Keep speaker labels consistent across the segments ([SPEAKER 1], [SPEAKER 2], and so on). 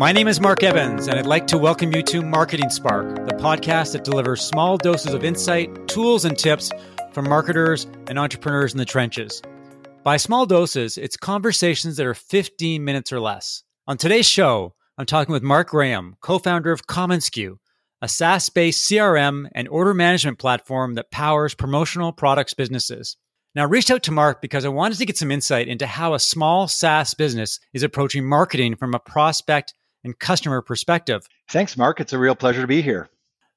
[SPEAKER 1] My name is Mark Evans, and I'd like to welcome you to Marketing Spark, the podcast that delivers small doses of insight, tools, and tips from marketers and entrepreneurs in the trenches. By small doses, it's conversations that are 15 minutes or less. On today's show, I'm talking with Mark Graham, co founder of commonsku, a SaaS based CRM and order management platform that powers promotional products businesses. Now, I reached out to Mark because I wanted to get some insight into how a small SaaS business is approaching marketing from a prospect and customer perspective.
[SPEAKER 2] Thanks, Mark. It's a real pleasure to be here.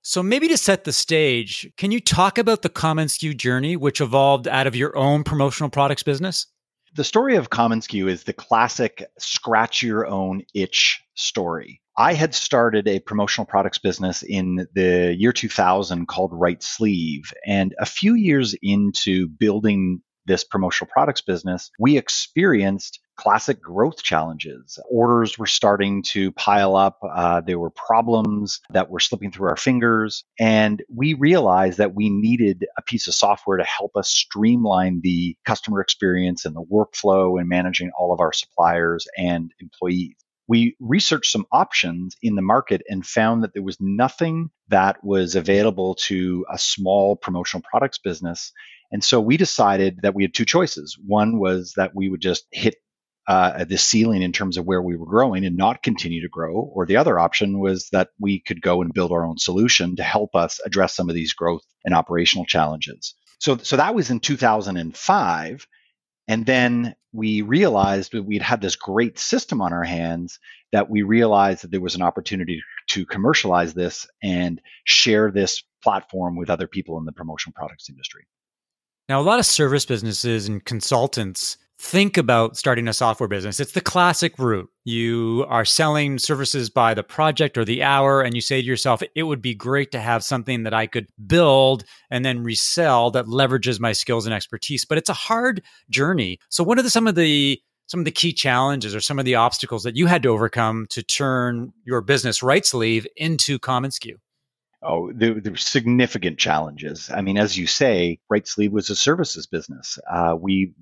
[SPEAKER 1] So, maybe to set the stage, can you talk about the commonsku journey, which evolved out of your own promotional products business?
[SPEAKER 2] The story of commonsku is the classic scratch your own itch story. I had started a promotional products business in the year 2000 called Right Sleeve. And a few years into building this promotional products business, we experienced classic growth challenges. Orders were starting to pile up. Uh, there were problems that were slipping through our fingers. And we realized that we needed a piece of software to help us streamline the customer experience and the workflow and managing all of our suppliers and employees we researched some options in the market and found that there was nothing that was available to a small promotional products business. And so we decided that we had two choices. One was that we would just hit uh, the ceiling in terms of where we were growing and not continue to grow. Or the other option was that we could go and build our own solution to help us address some of these growth and operational challenges. So, so that was in 2005. And then we realized that we'd had this great system on our hands that we realized that there was an opportunity to commercialize this and share this platform with other people in the promotional products industry.
[SPEAKER 1] Now, a lot of service businesses and consultants think about starting a software business. It's the classic route. You are selling services by the project or the hour, and you say to yourself, it would be great to have something that I could build and then resell that leverages my skills and expertise. But it's a hard journey. So, what are the, some of the some of the key challenges or some of the obstacles that you had to overcome to turn your business right sleeve into commonsku?
[SPEAKER 2] Oh, there, there, were significant challenges. I mean, as you say, Right Sleeve was a services business. Uh, we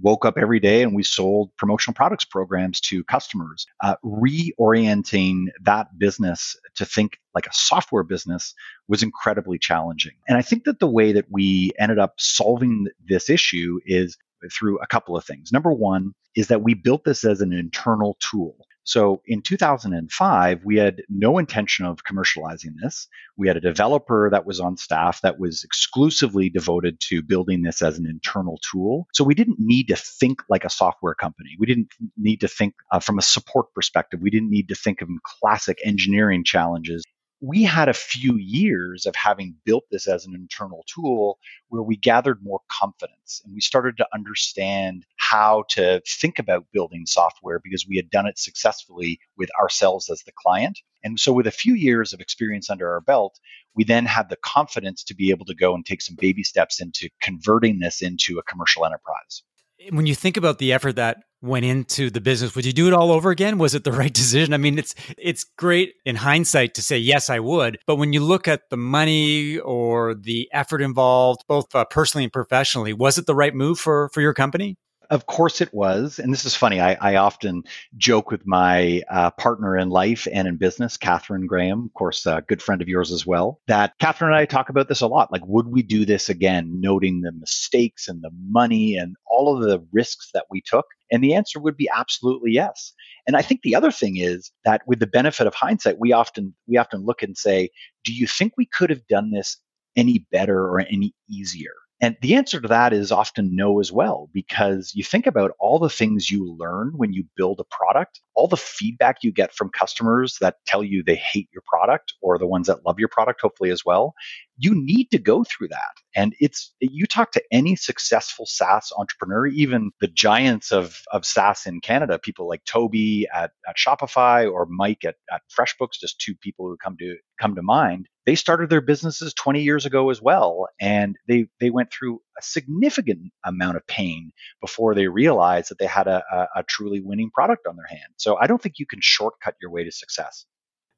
[SPEAKER 2] woke up every day and we sold promotional products programs to customers. Uh, reorienting that business to think like a software business was incredibly challenging. And I think that the way that we ended up solving this issue is through a couple of things. Number one is that we built this as an internal tool. So in 2005, we had no intention of commercializing this. We had a developer that was on staff that was exclusively devoted to building this as an internal tool. So we didn't need to think like a software company. We didn't need to think uh, from a support perspective. We didn't need to think of classic engineering challenges we had a few years of having built this as an internal tool where we gathered more confidence and we started to understand how to think about building software because we had done it successfully with ourselves as the client. And so, with a few years of experience under our belt, we then had the confidence to be able to go and take some baby steps into converting this into a commercial enterprise.
[SPEAKER 1] When you think about the effort that went into the business would you do it all over again? Was it the right decision? I mean it's it's great in hindsight to say yes i would. But when you look at the money or the effort involved both uh, personally and professionally was it the right move for for your company
[SPEAKER 2] of course it was. And this is funny. I, I often joke with my uh, partner in life and in business, Catherine Graham, of course, a good friend of yours as well, that Catherine and I talk about this a lot. Like, would we do this again, noting the mistakes and the money and all of the risks that we took? And the answer would be absolutely yes. And I think the other thing is that with the benefit of hindsight, we often we often look and say, do you think we could have done this any better or any easier? And the answer to that is often no as well, because you think about all the things you learn when you build a product, all the feedback you get from customers that tell you they hate your product or the ones that love your product, hopefully as well. You need to go through that. And it's, you talk to any successful SaaS entrepreneur, even the giants of, of SaaS in Canada, people like Toby at, at Shopify or Mike at, at FreshBooks, just two people who come to, come to mind. They started their businesses 20 years ago as well and they they went through a significant amount of pain before they realized that they had a, a, a truly winning product on their hand. So i don't think you can shortcut your way to success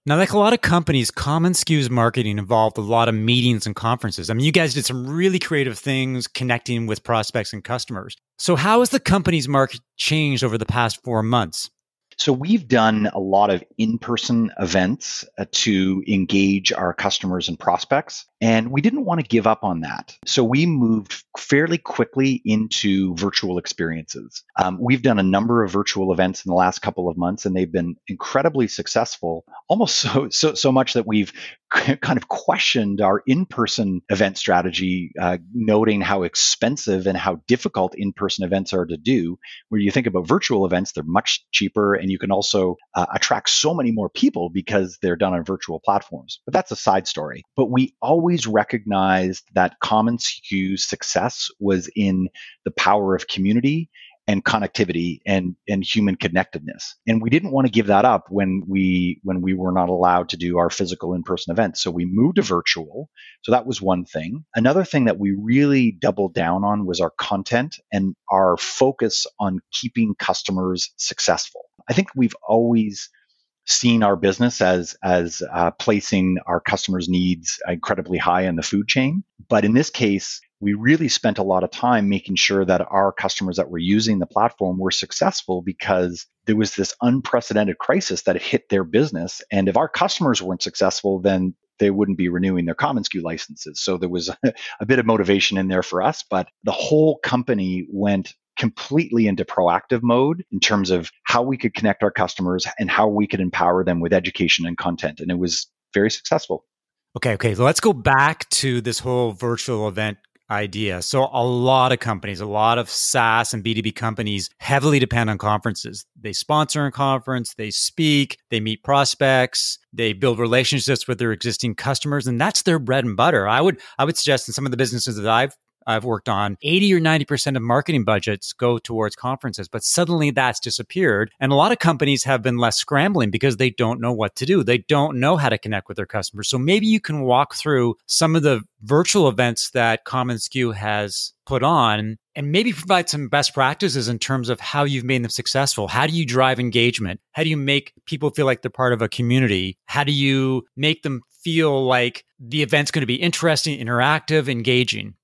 [SPEAKER 1] now, like a lot of companies, commonsku's marketing involved a lot of meetings and conferences. I mean, you guys did some really creative things connecting with prospects and customers. So, how has the company's market changed over the past four months?
[SPEAKER 2] So we've done a lot of in-person events uh, to engage our customers and prospects, and we didn't want to give up on that. So we moved fairly quickly into virtual experiences. Um, we've done a number of virtual events in the last couple of months, and they've been incredibly successful. Almost so so so much that we've kind of questioned our in-person event strategy, uh, noting how expensive and how difficult in-person events are to do. Where you think about virtual events, they're much cheaper, and you can also uh, attract so many more people because they're done on virtual platforms. But that's a side story. But we always recognized that commonsku's success was in the power of community and connectivity and and human connectedness. And we didn't want to give that up when we when we were not allowed to do our physical in-person events. So we moved to virtual. So that was one thing. Another thing that we really doubled down on was our content and our focus on keeping customers successful. I think we've always seen our business as as uh, placing our customers needs incredibly high in the food chain but in this case we really spent a lot of time making sure that our customers that were using the platform were successful because there was this unprecedented crisis that hit their business. And if our customers weren't successful, then they wouldn't be renewing their commonsku licenses. So there was a, a bit of motivation in there for us, but the whole company went completely into proactive mode in terms of how we could connect our customers and how we could empower them with education and content. And it was very successful.
[SPEAKER 1] Okay, okay. So let's go back to this whole virtual event idea. So a lot of companies, a lot of SaaS and B2B companies heavily depend on conferences. They sponsor a conference, they speak, they meet prospects, they build relationships with their existing customers and that's their bread and butter. I would I would suggest in some of the businesses that I've I've worked on, 80 or 90% of marketing budgets go towards conferences, but suddenly that's disappeared. And a lot of companies have been less scrambling because they don't know what to do. They don't know how to connect with their customers. So maybe you can walk through some of the virtual events that commonsku has put on and maybe provide some best practices in terms of how you've made them successful. How do you drive engagement? How do you make people feel like they're part of a community? How do you make them feel like the event's going to be interesting, interactive, engaging?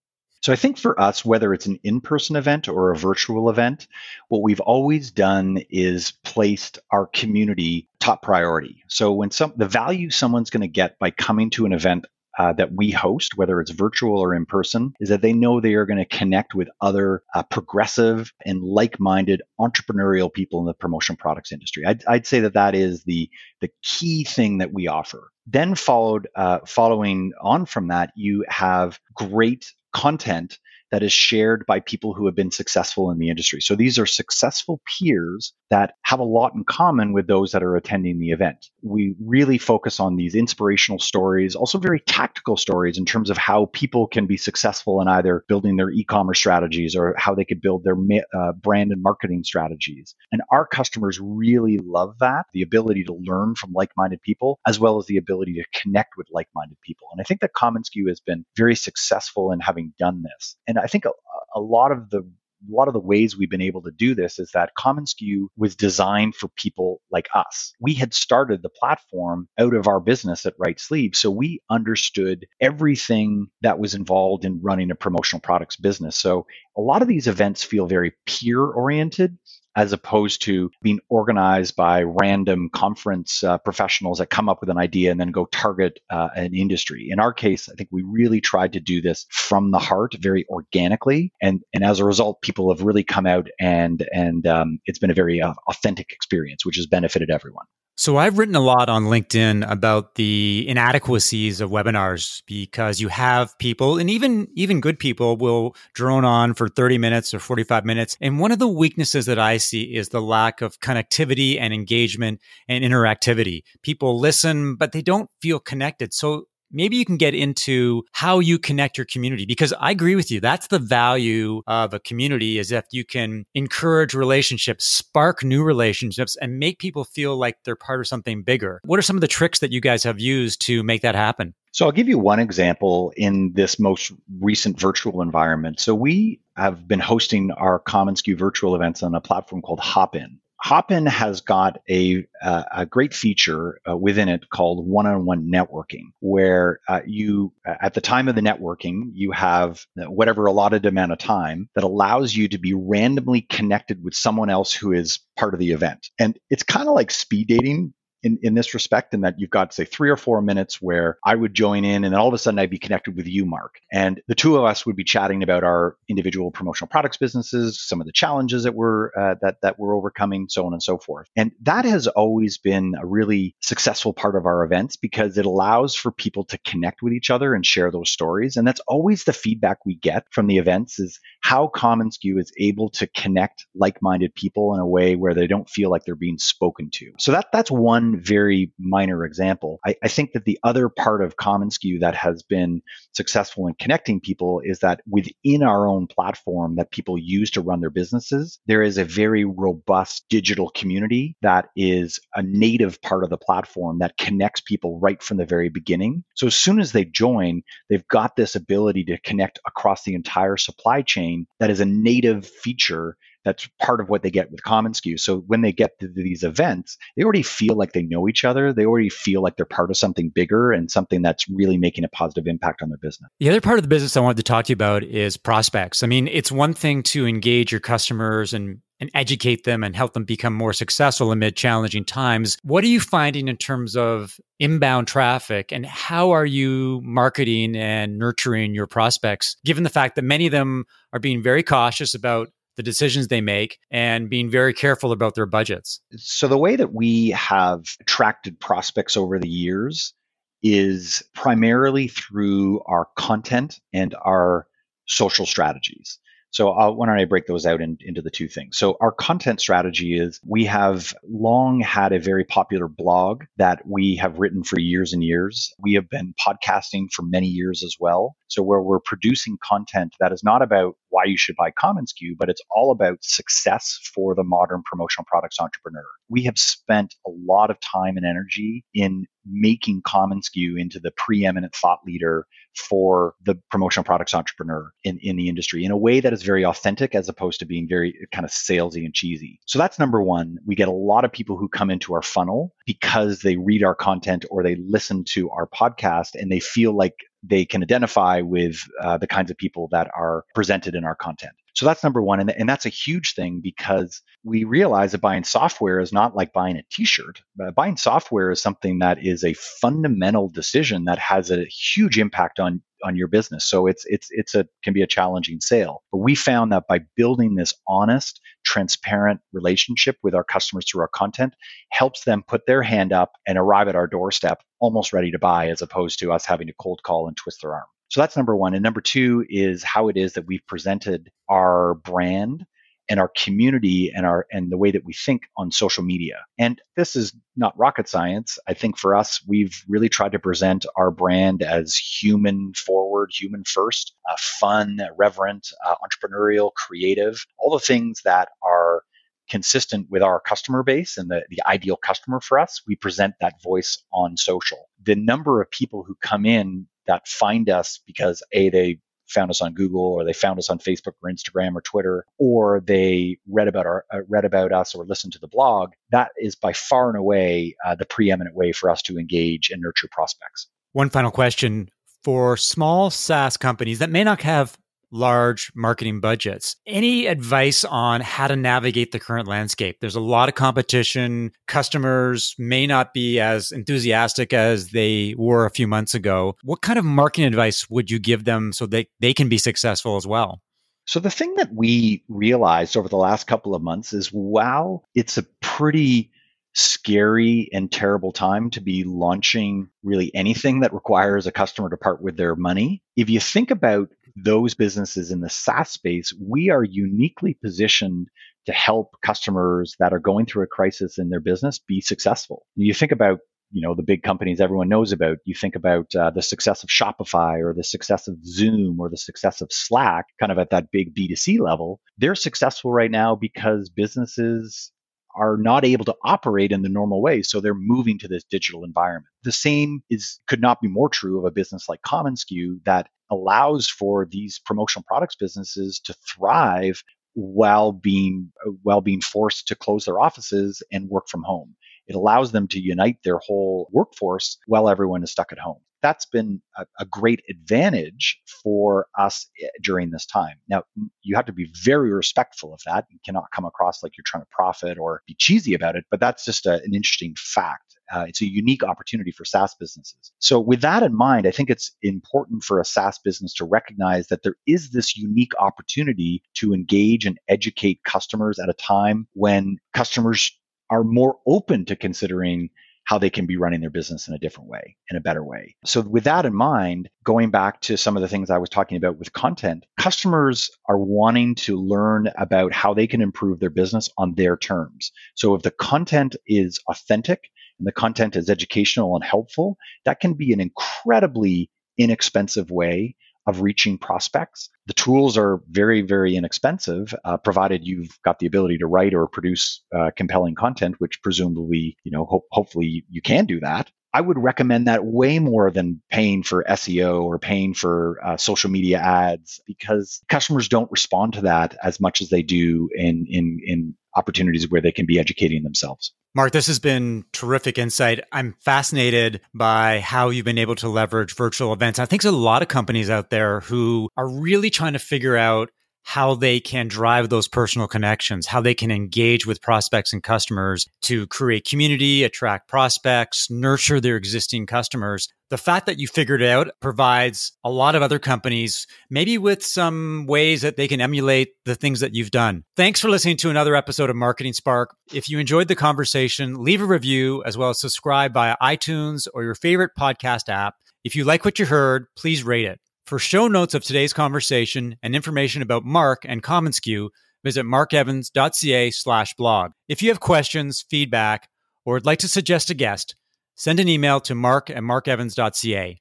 [SPEAKER 2] So I think for us, whether it's an in-person event or a virtual event, what we've always done is placed our community top priority. So when some the value someone's going to get by coming to an event uh, that we host, whether it's virtual or in person, is that they know they are going to connect with other uh, progressive and like-minded entrepreneurial people in the promotion products industry. I'd, I'd, say that that is the the key thing that we offer. Then followed, uh, following on from that, you have great content that is shared by people who have been successful in the industry. So these are successful peers that have a lot in common with those that are attending the event. We really focus on these inspirational stories, also very tactical stories in terms of how people can be successful in either building their e-commerce strategies or how they could build their uh, brand and marketing strategies. And our customers really love that, the ability to learn from like-minded people as well as the ability to connect with like-minded people. And I think that commonsku has been very successful in having done this. And I think a, a lot of the a lot of the ways we've been able to do this is that commonsku was designed for people like us. We had started the platform out of our business at Right Sleeve, so we understood everything that was involved in running a promotional products business. So a lot of these events feel very peer oriented as opposed to being organized by random conference uh, professionals that come up with an idea and then go target uh, an industry. In our case, I think we really tried to do this from the heart, very organically, and and as a result, people have really come out and and um, it's been a very uh, authentic experience, which has benefited everyone.
[SPEAKER 1] So I've written a lot on LinkedIn about the inadequacies of webinars because you have people and even even good people will drone on for 30 minutes or 45 minutes and one of the weaknesses that I see is the lack of connectivity and engagement and interactivity. People listen but they don't feel connected. So maybe you can get into how you connect your community because I agree with you. That's the value of a community is if you can encourage relationships, spark new relationships and make people feel like they're part of something bigger. What are some of the tricks that you guys have used to make that happen?
[SPEAKER 2] So I'll give you one example in this most recent virtual environment. So we have been hosting our Common commonsku virtual events on a platform called Hopin. Hopin has got a, uh, a great feature uh, within it called one-on-one networking, where uh, you, at the time of the networking, you have whatever allotted amount of time that allows you to be randomly connected with someone else who is part of the event. And it's kind of like speed dating in, in this respect, in that you've got, say, three or four minutes where I would join in and then all of a sudden I'd be connected with you, Mark. And the two of us would be chatting about our individual promotional products businesses, some of the challenges that we're, uh, that, that we're overcoming, so on and so forth. And that has always been a really successful part of our events because it allows for people to connect with each other and share those stories. And that's always the feedback we get from the events is how commonsku is able to connect like-minded people in a way where they don't feel like they're being spoken to. So that, that's one very minor example. I, I think that the other part of commonsku that has been successful in connecting people is that within our own platform that people use to run their businesses, there is a very robust digital community that is a native part of the platform that connects people right from the very beginning. So as soon as they join, they've got this ability to connect across the entire supply chain that is a native feature that's part of what they get with commonsku So when they get to these events, they already feel like they know each other. They already feel like they're part of something bigger and something that's really making a positive impact on their business.
[SPEAKER 1] The other part of the business I wanted to talk to you about is prospects. I mean, it's one thing to engage your customers and and educate them and help them become more successful amid challenging times. What are you finding in terms of inbound traffic and how are you marketing and nurturing your prospects given the fact that many of them are being very cautious about the decisions they make, and being very careful about their budgets.
[SPEAKER 2] So, the way that we have attracted prospects over the years is primarily through our content and our social strategies. So I'll, why don't I break those out in, into the two things? So our content strategy is we have long had a very popular blog that we have written for years and years. We have been podcasting for many years as well. So where we're producing content that is not about why you should buy Common commonsku, but it's all about success for the modern promotional products entrepreneur. We have spent a lot of time and energy in making Common commonsku into the preeminent thought leader for the promotional products entrepreneur in, in the industry in a way that is very authentic as opposed to being very kind of salesy and cheesy. So that's number one. We get a lot of people who come into our funnel because they read our content or they listen to our podcast and they feel like they can identify with uh, the kinds of people that are presented in our content. So that's number one. And, and that's a huge thing because we realize that buying software is not like buying a t shirt. Uh, buying software is something that is a fundamental decision that has a huge impact on on your business. So it's it's it's a can be a challenging sale. But we found that by building this honest, transparent relationship with our customers through our content helps them put their hand up and arrive at our doorstep almost ready to buy as opposed to us having to cold call and twist their arm. So that's number 1 and number 2 is how it is that we've presented our brand and our community and our and the way that we think on social media. And this is not rocket science. I think for us, we've really tried to present our brand as human forward, human first, uh, fun, reverent, uh, entrepreneurial, creative, all the things that are consistent with our customer base and the, the ideal customer for us, we present that voice on social. The number of people who come in that find us because A, they found us on Google or they found us on Facebook or Instagram or Twitter, or they read about our uh, read about us or listened to the blog, that is by far and away uh, the preeminent way for us to engage and nurture prospects.
[SPEAKER 1] One final question for small SaaS companies that may not have large marketing budgets. Any advice on how to navigate the current landscape? There's a lot of competition. Customers may not be as enthusiastic as they were a few months ago. What kind of marketing advice would you give them so they, they can be successful as well?
[SPEAKER 2] So, the thing that we realized over the last couple of months is wow, it's a pretty scary and terrible time to be launching really anything that requires a customer to part with their money. If you think about those businesses in the SaaS space, we are uniquely positioned to help customers that are going through a crisis in their business be successful. You think about you know the big companies everyone knows about you think about uh, the success of shopify or the success of zoom or the success of slack kind of at that big b2c level they're successful right now because businesses are not able to operate in the normal way so they're moving to this digital environment the same is could not be more true of a business like commonsku that allows for these promotional products businesses to thrive while being while being forced to close their offices and work from home. It allows them to unite their whole workforce while everyone is stuck at home. That's been a, a great advantage for us eh, during this time. Now, you have to be very respectful of that. You cannot come across like you're trying to profit or be cheesy about it, but that's just a, an interesting fact. Uh, it's a unique opportunity for SaaS businesses. So, with that in mind, I think it's important for a SaaS business to recognize that there is this unique opportunity to engage and educate customers at a time when customers are more open to considering how they can be running their business in a different way, in a better way. So, with that in mind, going back to some of the things I was talking about with content, customers are wanting to learn about how they can improve their business on their terms. So, if the content is authentic and the content is educational and helpful, that can be an incredibly inexpensive way of reaching prospects. The tools are very, very inexpensive, uh, provided you've got the ability to write or produce uh, compelling content, which presumably, you know, ho- hopefully you can do that. I would recommend that way more than paying for SEO or paying for uh, social media ads because customers don't respond to that as much as they do in in in opportunities where they can be educating themselves.
[SPEAKER 1] Mark, this has been terrific insight. I'm fascinated by how you've been able to leverage virtual events. I think there's a lot of companies out there who are really trying to figure out how they can drive those personal connections, how they can engage with prospects and customers to create community, attract prospects, nurture their existing customers. The fact that you figured it out provides a lot of other companies, maybe with some ways that they can emulate the things that you've done. Thanks for listening to another episode of Marketing Spark. If you enjoyed the conversation, leave a review as well as subscribe via iTunes or your favorite podcast app. If you like what you heard, please rate it. For show notes of today's conversation and information about Mark and commonsku, visit markevans.ca slash blog. If you have questions, feedback, or would like to suggest a guest, send an email to mark at markevans.ca.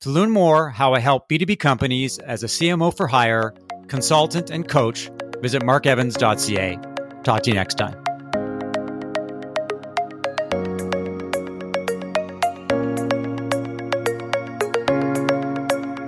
[SPEAKER 1] To learn more how I help B2B companies as a CMO for hire, consultant, and coach, visit markevans.ca. Talk to you next time.